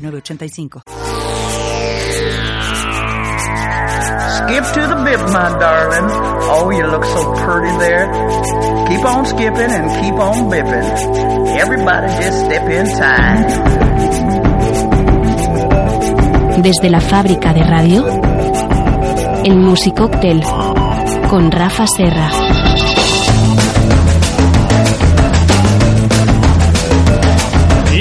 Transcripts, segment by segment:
906985. Skip to the bip, my darling. Oh, you look so pretty there. Keep on skipping and keep on bipping. Everybody just step in time. Desde la fábrica de radio, el Musicóctel con Rafa Serra.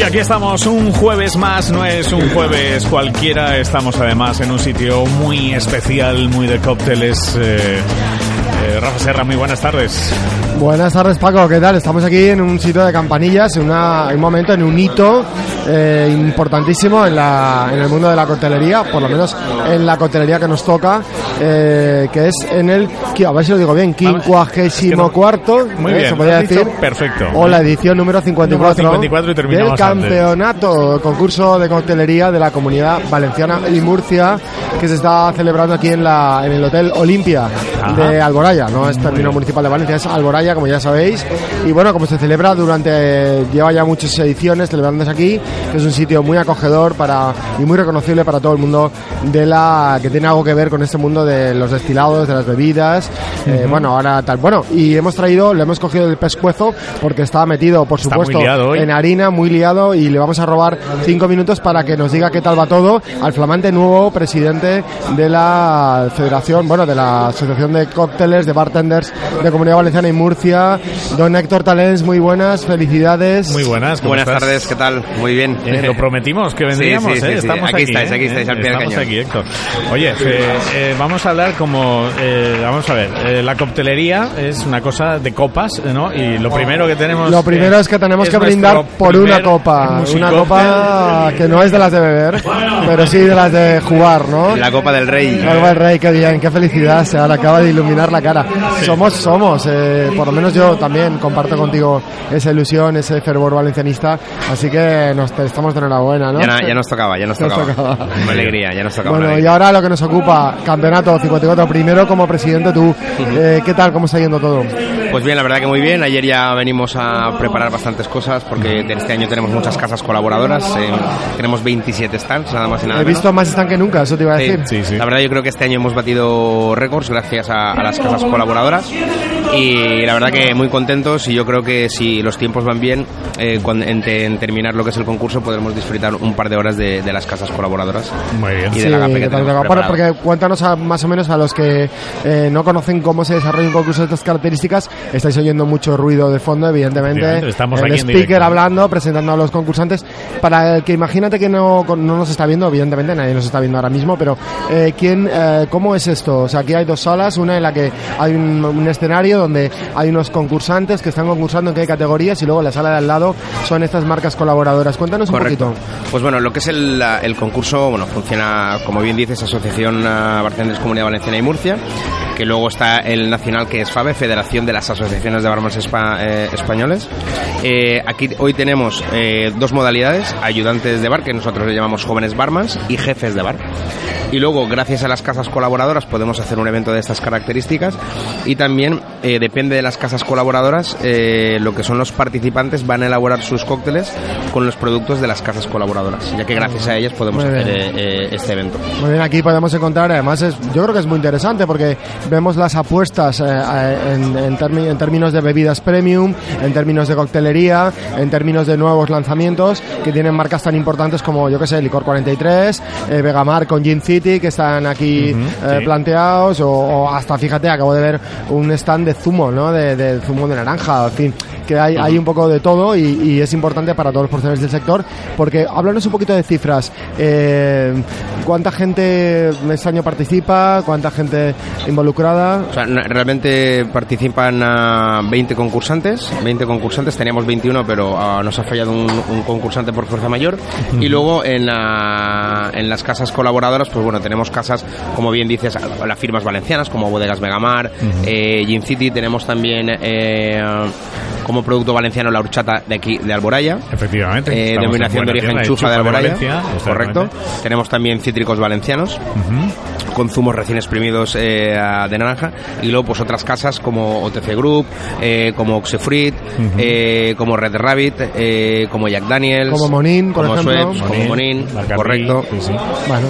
Aquí estamos un jueves más, no es un jueves cualquiera, estamos además en un sitio muy especial, muy de cócteles. Eh, eh, Rafa Serra, muy buenas tardes. Buenas tardes Paco, ¿qué tal? Estamos aquí en un sitio de campanillas, en, una, en un momento, en un hito eh, importantísimo en, la, en el mundo de la coctelería, por lo menos en la coctelería que nos toca, eh, que es en el, a ver si lo digo bien, quincuagésimo cuarto, Muy eh, bien, se podría decir, perfecto. o la edición número 54, Número 54 y del antes. campeonato, concurso de coctelería de la comunidad valenciana y Murcia, que se está celebrando aquí en, la, en el Hotel Olimpia Ajá. de Alboraya, no es término municipal de Valencia, es Alboraya, como ya sabéis. Y bueno, como se celebra durante, lleva ya muchas ediciones celebrándose aquí, que es un sitio muy acogedor para y muy reconocible para todo el mundo de la que tiene algo que ver con este mundo de los destilados, de las bebidas. Eh, bueno, ahora tal. Bueno, y hemos traído, le hemos cogido el pescuezo porque está metido, por Está supuesto, en harina, muy liado, y le vamos a robar cinco minutos para que nos diga qué tal va todo al flamante nuevo presidente de la Federación, bueno, de la Asociación de Cócteles, de Bartenders de Comunidad Valenciana y Murcia, don Héctor Talens, muy buenas, felicidades. Muy buenas, ¿cómo Buenas estás? tardes, ¿qué tal? Muy bien. Eh, lo prometimos que vendríamos, Sí, sí, ¿eh? sí, sí. Estamos Aquí aquí. estáis, ¿eh? aquí estáis, al pie del Estamos cañón. aquí, Héctor. Oye, eh, eh, vamos a hablar como. eh, vamos a ver, eh, la coctelería es una cosa de copas, ¿no? Y lo primero que tenemos. Lo primero eh, es que tenemos es que brindar por una copa, una copa que no es de las de beber, pero sí de las de jugar, ¿no? La Copa del Rey. Algo del Rey, qué bien, qué felicidad, se ahora acaba de iluminar la cara. Somos, somos, eh, por lo menos yo también comparto contigo esa ilusión, ese fervor valencianista, así que nos te- estamos de enhorabuena, ¿no? Ya, na- ya nos tocaba, ya nos Nos tocaba. tocaba. Una alegría, ya nos tocaba. Bueno, y ahora lo que nos ocupa, campeonato 54, primero como presidente tú, eh, ¿qué tal, cómo está yendo todo? Pues bien, la verdad que muy bien. Ayer ya venimos a preparar bastantes cosas porque este año tenemos muchas casas colaboradoras. eh, tenemos 27 stands, nada más y nada He visto más stand que nunca, eso te iba a decir. Sí, sí. La verdad yo creo que este año hemos batido récords gracias a, a las casas colaboradoras y la verdad que muy contentos y yo creo que si los tiempos van bien, eh, cuando- en, te- en terminar lo que es el concurso podremos disfrutar un par de horas de, de las casas colaboradoras. Muy bien. Y de Sí, la que preparada. porque cuéntanos a- más o menos a los que eh, no conocen cómo se desarrolla un concurso de estas características, estáis oyendo mucho ruido de fondo, evidentemente. Estamos el aquí speaker hablando, presentando a los concursantes. Para el que imagínate que no, no nos está viendo, evidentemente nadie nos está viendo ahora mismo, pero eh, ¿quién, eh, ¿cómo es esto? O sea, aquí hay dos salas, una en la que hay un, un escenario donde hay unos concursantes que están concursando en qué categorías y luego la sala de al lado son estas marcas colaboradoras. Cuéntanos un poquito. Pues bueno, lo que es el, el concurso, bueno, funciona, como bien dices, Asociación uh, Bartenders Comunidad Valenciana y Murcia, que luego está el nacional que es FABE, Federación de las Asociaciones de Barmans Espa- eh, Españoles. Eh, aquí hoy tenemos eh, dos modalidades, ayudantes de bar, que nosotros le llamamos jóvenes barmans, y jefes de bar. Y luego, gracias a las casas colaboradoras, podemos hacer un evento de estas características. Y también, eh, depende de las casas colaboradoras, eh, lo que son los participantes van a elaborar sus cócteles con los productos de las casas colaboradoras, ya que gracias a ellas podemos hacer eh, este evento. Muy bien, aquí podemos encontrar, además, es, yo creo que es muy interesante porque vemos las apuestas eh, eh, en, en en términos de bebidas premium, en términos de coctelería, en términos de nuevos lanzamientos que tienen marcas tan importantes como, yo que sé, Licor 43, eh, Vegamar con Gin City, que están aquí eh, sí. planteados, o, o hasta, fíjate, acabo de ver un stand de zumo, ¿no? De, de zumo de naranja, en fin, que hay, hay un poco de todo y, y es importante para todos los profesionales del sector, porque háblanos un poquito de cifras. Eh, ¿Cuánta gente este año participa? ¿Cuánta gente involucrada? O sea, no- realmente participan ah, 20 concursantes, 20 concursantes, teníamos 21, pero ah, nos ha fallado un, un concursante por fuerza mayor. Y luego en, la- en las casas colaboradoras, pues bueno, tenemos casas, como bien dices, a- las firmas valencianas, como Bodegas Megamar, eh, Gin City, tenemos también eh, como producto valenciano la horchata de aquí, de Alboraya. Efectivamente. Eh, denominación en de origen chufa de Alboraya. Valencia, correcto. Tenemos también cítricos valencianos. Con zumos recién exprimidos eh, de naranja y luego pues otras casas como OTC Group, eh, como Oxefruit, eh, como Red Rabbit, eh, como Jack Daniels, Como Monin, por como ejemplo. Schweppes, como Monin, correcto. sí, sí. Bueno,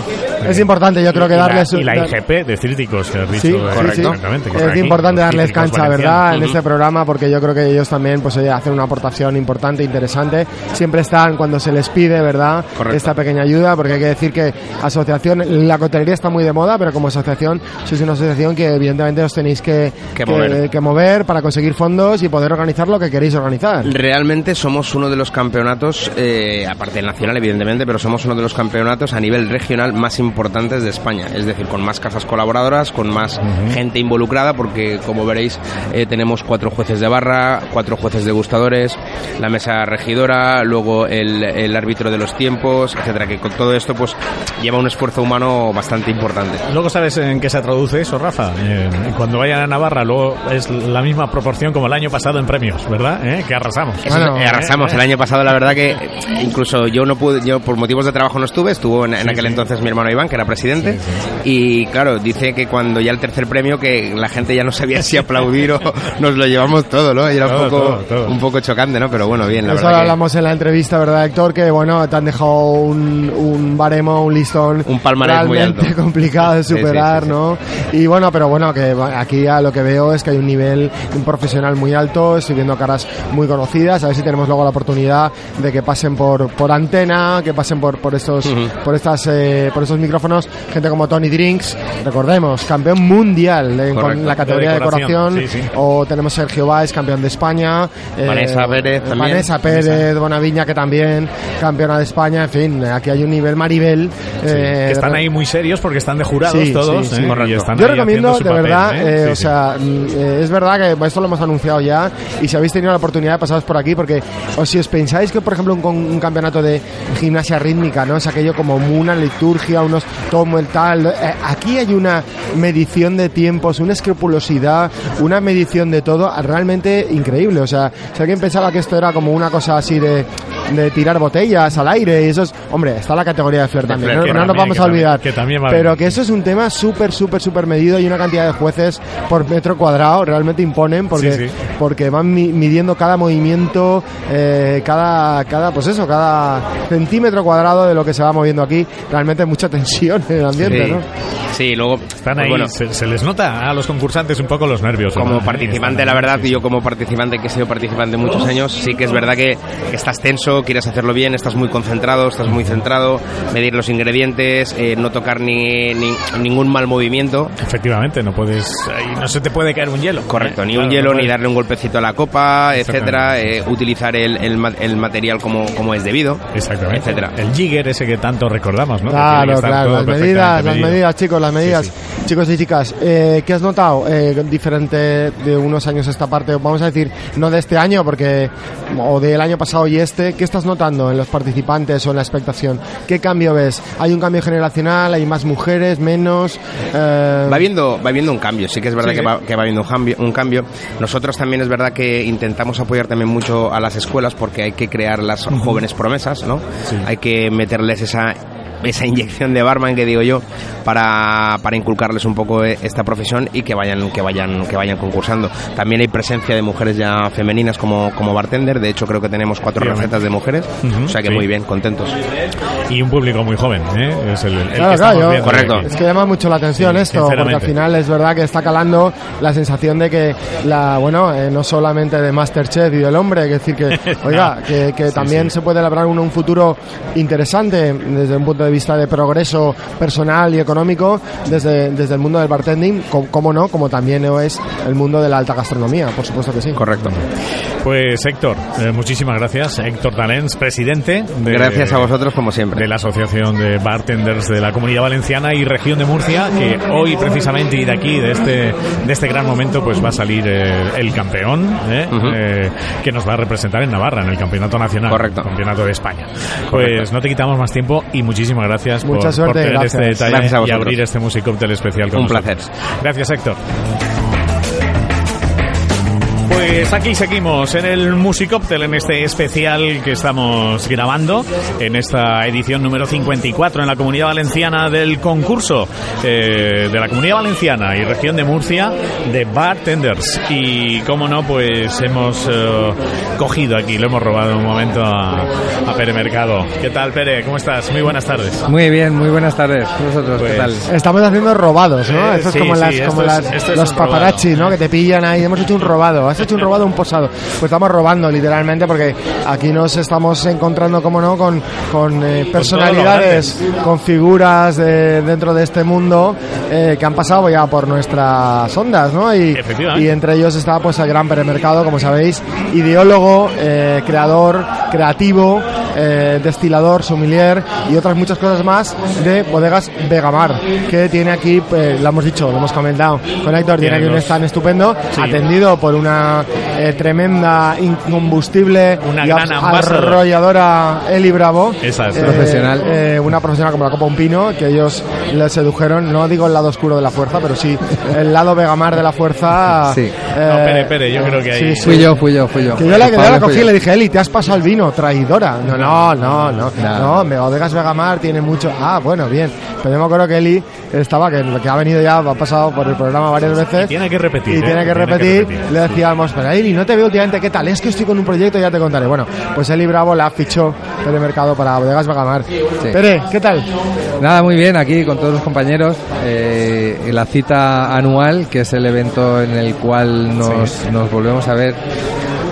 es importante, yo creo que Y la- darles... Y la, IGP de cítricos, que has dicho. Sí, sí, sí. exactamente, que está Es aquí, importante darles cancha, ¿verdad? valencianos. En este programa, porque yo creo que ellos también pues hacen una aportación importante, interesante. Siempre están cuando se les pide, ¿verdad? Correcto. Esta pequeña ayuda, porque hay que decir que asociación, la cotelería está muy de moda, pero como asociación, sois una asociación que evidentemente os tenéis que, Que mover. que mover para conseguir fondos y poder organizar lo que queréis organizar. Realmente somos uno de los campeonatos, eh, aparte del nacional evidentemente, pero somos uno de los campeonatos a nivel regional más importantes de España. Es decir, con más casas colaboradoras, con más gente involucrada, porque como veréis eh, tenemos cuatro jueces de barra, cuatro jueces degustadores, la mesa regidora, luego el, el árbitro de los tiempos, etcétera. Que con todo esto pues lleva un esfuerzo humano bastante importante. Luego sabes en qué se traduce eso, Rafa. Eh, cuando vayan a Navarra, luego es la misma proporción como el año pasado en premios, ¿verdad? ¿Eh? Que arrasamos. Eso Bueno, es, eh, arrasamos eh, el año pasado, la verdad que eh, incluso yo no pude, yo por motivos de trabajo no estuve, estuvo en, en Sí, aquel sí. entonces mi hermano Iván, que era presidente, Sí, sí. y claro, dice que cuando ya el tercer premio que la gente ya no sabía si aplaudir o nos lo llevamos todo, ¿no? Y era Todo, un poco, todo, todo. un poco chocante, ¿no? Pero bueno, bien, la Eso verdad. lo que- hablamos en la entrevista, ¿verdad, Héctor? Que bueno, te han dejado un, un baremo, un listón Un palmarés muy realmente alto. complicado de superar, sí, sí. ¿no? Y bueno, pero bueno, que aquí ya lo que veo es que hay un nivel un profesional muy alto, estoy viendo caras muy conocidas, a ver si tenemos luego la oportunidad de que pasen por, por antena, que pasen por, por estos, Ujú. por estas, eh, por estos micrófonos, gente como Tony Drinks, recordemos, campeón mundial en Correcto. con la categoría De de decoración, decoración, sí, o tenemos Sergio Valls, campeón de España, eh, Vanessa Pérez también. Vanessa Pérez, Bonaviña que también campeona de España, en fin, aquí hay un nivel Maribel. Eh, que están ahí muy serios porque están de Sí, todos. sí, sí. ¿eh? Y están Yo recomiendo, de verdad, eh, Sí, o sí. sea, eh, es verdad que esto lo hemos anunciado ya y si habéis tenido la oportunidad de pasaros por aquí, porque o si os pensáis que, por ejemplo, un, con- un campeonato de gimnasia rítmica, ¿no? Es aquello como una liturgia, unos tomo el tal. eh, aquí hay una medición de tiempos, una escrupulosidad, una medición de todo realmente increíble. O sea, si alguien pensaba que esto era como una cosa así de, de tirar botellas al aire y eso es, hombre, está la categoría de flair De también, flair, no, nos vamos a olvidar. que también va pero que eso es un tema súper, súper, súper medido y una cantidad de jueces por metro cuadrado realmente imponen porque, Sí, sí. porque van mi- midiendo cada movimiento, eh, cada, cada, pues eso, cada centímetro cuadrado de lo que se va moviendo aquí. Realmente hay mucha tensión en el ambiente, Sí. ¿no? Sí, luego Están pues ahí, bueno, se, se les nota a los concursantes un poco los nervios. como participante, la verdad, sí, que sí. yo como participante que he sido participante muchos años, sí que es verdad que, que estás tenso, quieres hacerlo bien, estás muy concentrado, estás muy centrado, medir los ingredientes, eh, no tocar ni, ni- ningún mal movimiento. Efectivamente, no puedes. ahí no se te puede caer un hielo. Correcto, ni Claro, un no hielo, ni darle un golpecito a la copa, etcétera, eh, utilizar el, el ma- el material como, como es debido, Exactamente. etcétera. El jigger ese que tanto recordamos, ¿no? Claro, las medidas, las medidas, chicos, las medidas. Sí, Chicos y chicas, eh, ¿qué has notado eh, diferente de unos años a esta parte? Vamos a decir, no de este año, porque o del año pasado y este, ¿qué estás notando en los participantes o en la expectación? ¿Qué cambio ves? ¿Hay un cambio generacional? ¿Hay más mujeres? ¿Menos? Eh, Va viendo, va viendo un cambio, sí que es verdad Sí, que, sí. va, que va viendo un cambio, un cambio. Nosotros también es verdad que intentamos apoyar también mucho a las escuelas porque hay que crear las jóvenes promesas, ¿no? Sí. Hay que meterles esa esa inyección de barman que digo yo para, para inculcarles un poco eh, esta profesión y que vayan que vayan que vayan concursando. También hay presencia de mujeres ya femeninas como, como bartender, de hecho creo que tenemos cuatro Efectivamente. recetas de mujeres, Ujú, o sea que sí. muy bien, contentos. Y un público muy joven, ¿eh? Es el, el que Claro, estamos claro, yo- Correcto. Es que llama mucho la atención Sí, esto, porque al final es verdad que está calando la sensación de que la, bueno, eh, no solamente de Masterchef y del hombre, es decir que, oiga, que, que Sí, también sí. se puede labrar un, un futuro interesante desde un punto de de vista de progreso personal y económico desde, desde el mundo del bartending, co- como no, como también es el mundo de la alta gastronomía, por supuesto que sí. Correcto. Pues Héctor, eh, muchísimas gracias. Héctor Talens, presidente de, Gracias a vosotros como siempre. de la Asociación de Bartenders de la Comunidad Valenciana y Región de Murcia, que hoy precisamente y de aquí, de este, de este gran momento, pues va a salir eh, el campeón ¿eh? Ujú. Eh, que nos va a representar en Navarra, en el Campeonato Nacional, Correcto. Campeonato de España. Pues no te quitamos más tiempo y muchísimas gracias por, Mucha suerte, por tener gracias. este detalle Gracias y abrir este Music Cocktail especial con Un nosotros. placer. Gracias, Héctor. Pues aquí seguimos en el Musicóptel, en este especial que estamos grabando, en esta edición número 54 en la Comunidad Valenciana del concurso eh, de la Comunidad Valenciana y Región de Murcia de Bartenders. Y como no, pues hemos eh, cogido aquí, lo hemos robado un momento a, a Pere Mercado. ¿Qué tal, Pere? ¿Cómo estás? Muy buenas tardes. Muy bien, muy buenas tardes. ¿Vosotros Pues- qué tal? Estamos haciendo robados, ¿no? Eh, Esto sí, es como, sí, las, esto como es- las- esto es los paparazzi, robado. ¿no? Que te pillan ahí. Hemos hecho un robado. Has hecho un robado, un posado. Pues estamos robando, literalmente, porque aquí nos estamos encontrando, como no, con, con eh, personalidades, con figuras de- dentro de este mundo eh, que han pasado ya por nuestras ondas, ¿no? Y, y entre ellos está, pues, el gran Peremercado, como sabéis, ideólogo, eh, creador, creativo, destilador, sommelier y otras muchas cosas más de bodegas Vegamar, que tiene aquí, pues, lo hemos dicho, lo hemos comentado con Héctor, tiene aquí un stand estupendo, Sí. atendido por una eh, tremenda incombustible Una y gran arrolladora Eli Bravo. Esa es. Eh, Profesional. eh, una profesional como la Copa Un Pino, que ellos le sedujeron, no digo el lado oscuro de la fuerza, pero sí el lado Vegamar de la fuerza. Sí. eh, No, Pere, Pere, yo creo que ahí- sí, sí. Fui yo, fui yo, fui yo. Que yo la, que yo la cogí y le dije, Eli, te has pasado el vino, traidora. No, no, no, no. No. No, Bodegas Vegamar tiene mucho. Ah, bueno, bien. Pero yo me acuerdo que Eli estaba, que, que ha venido ya, ha pasado por el programa varias veces. Tiene que repetir. Y ¿eh? tiene que repetir, le decíamos, pero Eli, no te veo últimamente, ¿qué tal? Es que estoy con un proyecto y ya te contaré. Bueno, pues Eli Bravo la fichó del mercado para Bodegas Vegamar. Pere, ¿qué tal? Nada, muy bien, aquí con todos los compañeros. eh, la cita anual, que es el evento en el cual nos, nos volvemos a ver.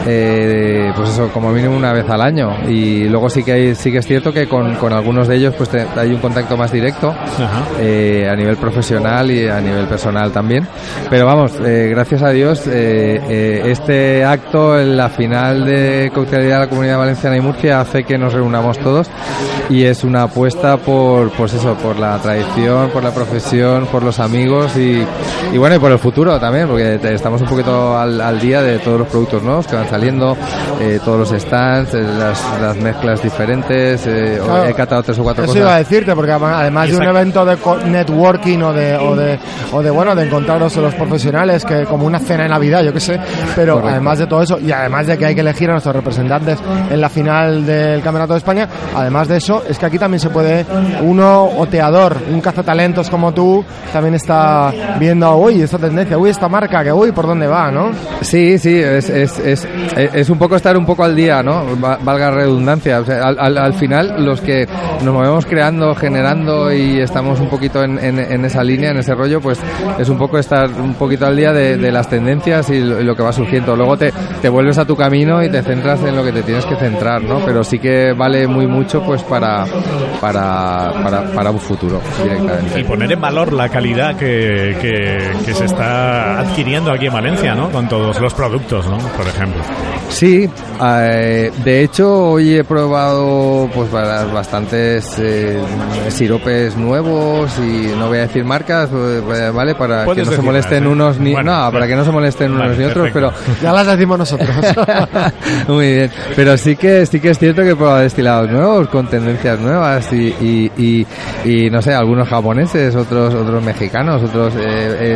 Eh, pues eso, como mínimo una vez al año. Y luego sí que hay- sí que es cierto que con, con algunos de ellos pues te- hay un contacto más directo eh, a nivel profesional y a nivel personal también. Pero vamos, eh, gracias a Dios, eh, eh, este acto en la final de coctelería de la Comunidad Valenciana y Murcia hace que nos reunamos todos y es una apuesta por, pues eso, por la tradición, por la profesión, por los amigos y, y bueno, y por el futuro también, porque estamos un poquito al, al día de todos los productos nuevos que van saliendo, eh, todos los stands, eh, las, las mezclas diferentes, eh, Claro. he catado tres o cuatro Eso cosas. iba a decirte, porque además de un evento de co- networking o de, o de, o de bueno, de encontraros a los profesionales, que como una cena de Navidad, yo qué sé, pero Correcto. además de todo eso, y además de que hay que elegir a nuestros representantes en la final del Campeonato de España, además de eso, es que aquí también se puede, uno oteador, un cazatalentos como tú, también está viendo, uy, esta tendencia, uy, esta marca, que uy, por dónde va, ¿no? Sí, sí, es, es, es, es un poco estar un poco al día, ¿no? Va- Valga redundancia. O sea, al, al, al final, los que nos movemos creando, generando y estamos un poquito en, esa línea, en ese rollo, pues es un poco estar un poquito al día de, las tendencias y lo, que va surgiendo. Luego te, te vuelves a tu camino y te centras en lo que te tienes que centrar, ¿no? Pero sí que vale muy mucho, pues, para, para, para, un futuro, directamente. Y poner en valor la calidad que, que se está adquiriendo aquí en Valencia, ¿no? Con todos los productos, ¿no? Por ejemplo. Sí, eh, de hecho hoy he probado pues ba- bastantes eh, siropes nuevos y no voy a decir marcas, eh, ¿vale? Para que Puedes no se molesten ¿eh? unos ni... Bueno, no, para que no se molesten unos ni otros, perfecto. pero... Ya las decimos nosotros. Muy bien, pero sí que sí que es cierto que he probado destilados nuevos con tendencias nuevas y, y, y, y, no sé, algunos japoneses, otros otros mexicanos, otros eh,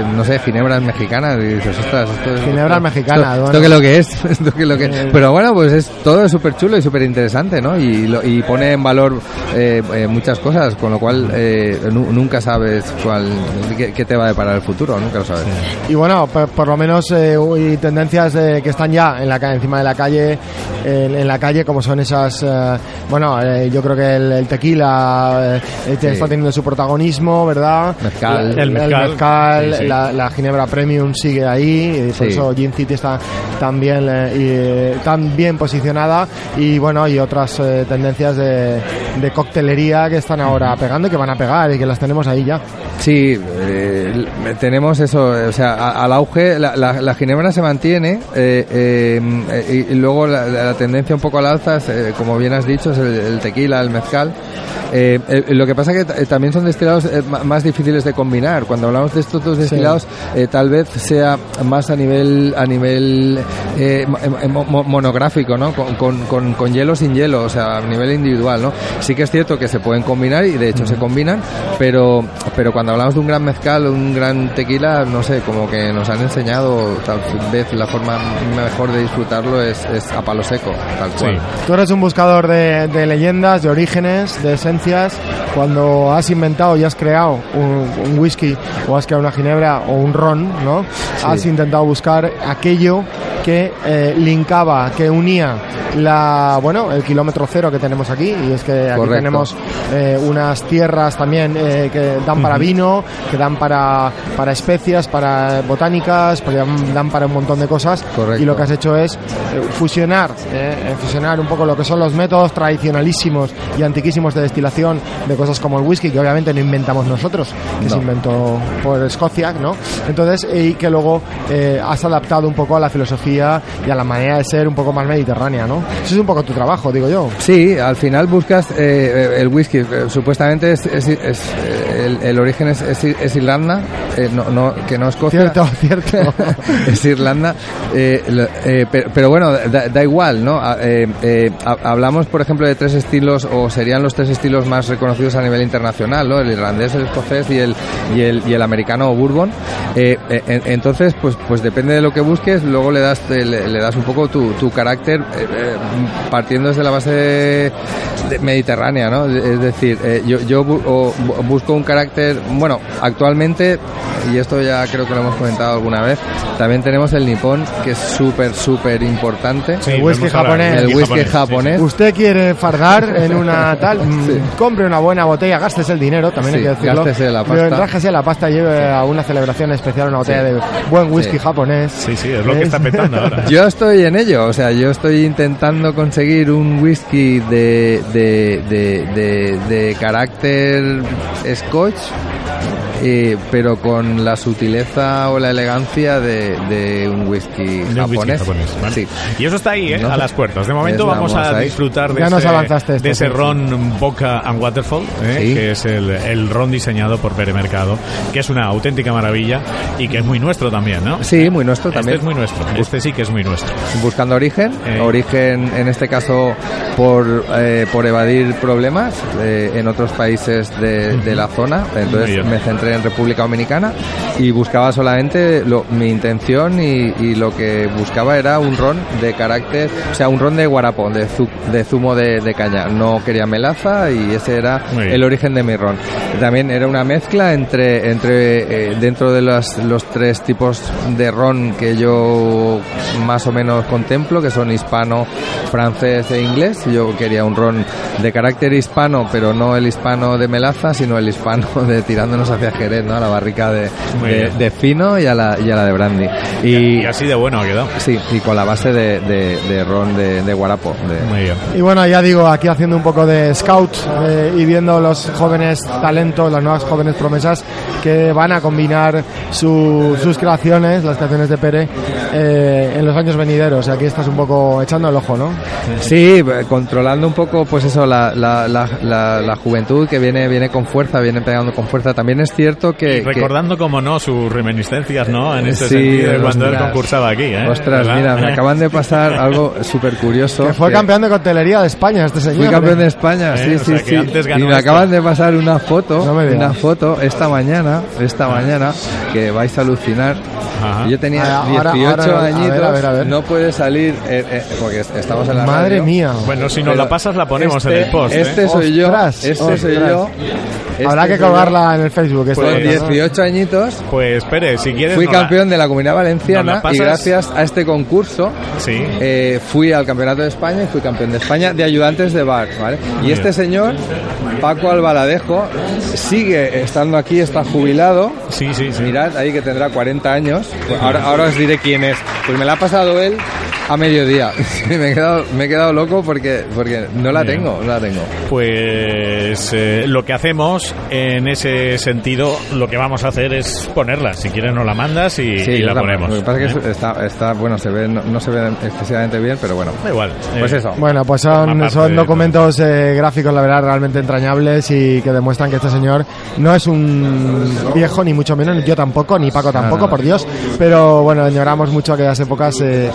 eh, no sé, ginebras mexicanas y dices, ostras, esto es Ginebras esto- bueno. esto que lo que es, esto que lo que pero bueno, pues es todo es súper chulo y súper interesante, ¿no? Y, lo- y pone en valor eh, eh, muchas cosas, con lo cual eh, nu- nunca sabes cuál qué, qué te va a deparar el futuro, nunca lo sabes. Y bueno, por, por lo menos eh, y tendencias eh, que están ya en la ca- encima de la calle, en, en la calle, como son esas, eh, bueno, eh, yo creo que el, el tequila, eh, Sí. está teniendo su protagonismo, ¿verdad? Mezcal. El mezcal, mezcal, sí, sí. La, la Ginebra Premium sigue ahí, y por Sí. eso Gin City está también eh, tan bien posicionada y bueno, y otras eh, tendencias de, de coctelería que están ahora pegando y que van a pegar y que las tenemos ahí ya. Sí, eh, tenemos eso, o sea, al auge, la, la- la ginebra se mantiene eh, eh, y, luego la, la tendencia un poco al alza, es, eh, como bien has dicho, es el, el tequila, el mezcal. Eh, lo que pasa que eh, también son destilados eh, más difíciles de combinar. Cuando hablamos de estos dos destilados, eh, tal vez sea más a nivel a nivel mo- mo- mo- monográfico, ¿no? Con, con, con, con hielo sin hielo, o sea, a nivel individual, ¿no? Sí que es cierto que se pueden combinar y de hecho se combinan, pero pero cuando hablamos de un gran mezcal, un gran tequila, no sé, como que nos han enseñado tal vez la forma mejor de disfrutarlo es, es a palo seco, tal cual. Tú eres un buscador de, de leyendas, de orígenes, de esencias. Cuando has inventado y has creado un, un whisky o has creado una ginebra o un ron, ¿no? Has intentado buscar aquello que eh, linkaba, que unía la, bueno, el kilómetro cero que tenemos aquí y es que aquí Correcto. tenemos eh, unas tierras también eh, que dan para vino, que dan para, para especias, para botánicas, pues dan, dan para un montón de cosas Correcto. y lo que has hecho es eh, fusionar, eh, eh, fusionar un poco lo que son los métodos tradicionalísimos y antiquísimos de destilación de cosas como el whisky, que obviamente no inventamos nosotros, que se No. inventó por Escocia, ¿no? Entonces, y que luego eh, has adaptado un poco a la filosofía y a la manera de ser un poco más mediterránea, ¿no? Eso es un poco tu trabajo, digo yo. Sí, al final buscas eh, el whisky. eh, Supuestamente es, es- es, eh, el, el origen es, es Irlanda, eh, no, no, que no Escocia. Cierto, cierto. es Irlanda. eh, eh, pero, pero bueno, da, da igual, ¿no? A- eh, eh, ha- hablamos, por ejemplo, de tres estilos, o serían los tres estilos más reconocidos a nivel internacional, ¿no? El irlandés, el escocés y el, y el, y el americano o bourbon. Eh, en- entonces, pues, pues depende de lo que busques, luego le das, le, le das un poco tu, tu carácter, partiendo desde la base de- de mediterránea, ¿no? Es decir, yo, yo bu- o bu- busco un carácter, bueno, actualmente, y esto ya creo que lo hemos comentado alguna vez, también tenemos el nipón, que es súper, súper importante. Sí, El whisky japonés. El whisky sí, sí. japonés. Usted quiere fardar en una tal, mm, compre una buena botella, gástese el dinero, también hay Sí, que decirlo. gástese la pasta. Rájese la pasta y lleve a una celebración especial una botella de buen whisky Sí. japonés. Sí, sí, es lo que está petando ahora. Yo estoy en ello, o sea, yo estoy intentando conseguir un whisky de, de, de, de, de carácter scotch, eh, pero con la sutileza o la elegancia de, de un whisky De un whisky japonés. japonés, ¿vale? Sí. Y eso está ahí, ¿eh? No. a las puertas. De momento vamos a ahí. disfrutar de Ya ese, nos avanzaste esto, de ese sí. ron Boca and Waterfall, ¿eh? Sí. que es el, el ron diseñado por Pere Mercado, que es una auténtica maravilla y que es muy nuestro también, ¿no? Sí, muy nuestro Este también. es muy nuestro. Este sí que es muy nuestro. buscando origen, Eh. origen en este caso por, eh, por evadir problemas eh, en otros países de, de la zona, entonces me centré en República Dominicana y buscaba solamente lo- mi intención y, y lo que buscaba era un ron de carácter, o sea, un ron de guarapo, de, zu- de zumo de, de caña, no quería melaza y ese era el origen de mi ron. También era una mezcla entre, entre eh, dentro de los, los tres tipos de ron que yo más o menos contemplo, que son hispano, francés e inglés. Yo quería un ron de carácter hispano, pero no el hispano de melaza, sino el hispano de tirándonos hacia Jerez, ¿no? A la barrica de, de, fino y a la, y a la de brandy. Y, Y así de bueno ha quedado. sí, y con la base de, de, de ron de, de guarapo. de- Muy bien. Y bueno, ya digo, aquí haciendo un poco de scout eh, y viendo los jóvenes talentos, las nuevas jóvenes promesas que van a combinar su- sus creaciones, las creaciones de Pere, eh, en los años venideros. Y aquí estás un poco echando el ojo, ¿no? Sí, eh, controlando un poco, pues eso, la, la, la, la, la juventud que viene, viene con fuerza, viene pegando con fuerza. También es cierto que... Y recordando, como no, sus reminiscencias, ¿no? En ese Sí, sentido, de cuando él concursaba aquí, ¿eh? que- ostras, ¿Verdad? mira, me acaban de pasar algo súper curioso. Que fue que- campeón de coctelería de España este señor. Fui campeón de España, Eh, sí, o sí, sea, que sí. antes ganó Y me esto. acaban de pasar una foto, No una foto esta mañana, esta mañana, que vais a alucinar. Ajá. Yo tenía Ah, ahora- 18 ahora, a ver, añitos, a ver, a ver. no puede salir, eh, eh, porque estamos en la Madre radio. mía. Bueno, si nos la pasas, la ponemos este, en el post. ¿eh? Este soy yo, Ostras, este soy ostras. Yo. Habrá que colgarla en el Facebook. Con nota, ¿no? 18 añitos Pues espere, si quieres. fui la- campeón de la Comunidad ¿nos Valenciana y gracias a este concurso Sí. eh, fui al Campeonato de España y fui campeón de España de ayudantes de bar, ¿vale? Y este señor, Paco Albaladejo, sigue estando aquí, está jubilado. Sí, sí, sí. Mirad, ahí que tendrá 40 años. Pues ahora, ahora os diré quién es. Pues me la ha pasado él a mediodía. me, he quedado, me he quedado loco porque, porque no la Bien. tengo, no la tengo. Pues eh, lo que hacemos en ese sentido, lo que vamos a hacer es ponerla. Si quieres, nos la mandas y, la ponemos. Lo que pasa es ¿eh? que está, está, bueno, se ve, no, no se ve excesivamente bien, pero bueno. Da igual. Pues Eh, eso. Bueno, pues son, son documentos eh, gráficos, la verdad, realmente entrañables y que demuestran que este señor no es un viejo, ni mucho menos, yo tampoco, ni Paco tampoco, no. por Dios. Pero bueno, añoramos mucho aquellas épocas eh,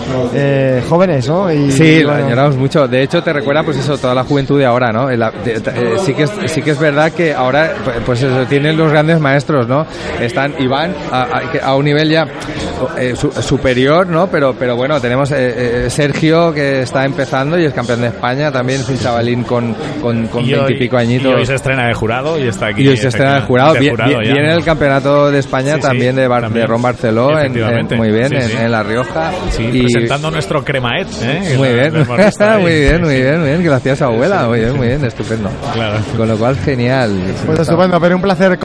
eh, jóvenes, ¿no? Y, Sí, lo bueno, añoramos mucho. De hecho, te recuerda, pues eso, toda la juventud de ahora, ¿no? La- de- de- eh, sí, que es, sí que es verdad que ahora, pues eso, tienen los grandes maestros, ¿no? Están Iván a, a- un nivel ya eh, su- superior, ¿no? Pero, pero bueno, tenemos eh, eh, Sergio que está empezando y es campeón de España, también es un chavalín con con con y hoy- veintipico añitos. Y hoy se estrena de jurado y está aquí. Y hoy se estrena el jurado. de jurado viene el campeonato de España Sí, sí, también de, Bar- también. de Ron Barceló, en- muy bien, Sí, en, sí. en La Rioja. Sí, y, presentando nuestro cremaet. ¿eh? muy bien, muy bien, muy bien, muy bien. Gracias, abuela. Muy bien, muy bien, estupendo. Claro. Con lo cual, genial. Pues estupendo, pero un placer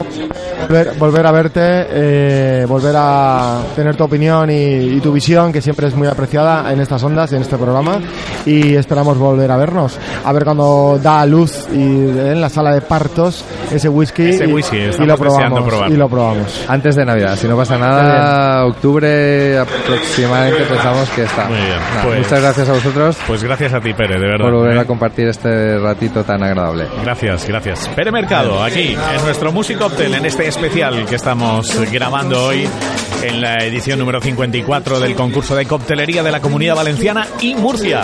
volver, volver a verte, eh, volver a tener tu opinión y, y tu visión, que siempre es muy apreciada en estas ondas y en este programa. Y esperamos volver a vernos, a ver cuando da a luz y en la sala de partos ese whisky, Ese y- whisky, y, estamos lo probamos. Y lo probamos. Antes de Navidad, si no pasa nada, octubre aproximadamente pensamos que está. Muy bien, Nada, pues- Muchas gracias a vosotros Pues gracias a ti, Pere, de verdad. por volver ¿eh? a compartir este ratito tan agradable. Gracias, gracias. Pere Mercado, aquí, en nuestro Music Cocktail, en este especial que estamos grabando hoy, en la edición número 54 del concurso de coctelería de la Comunidad Valenciana y Murcia.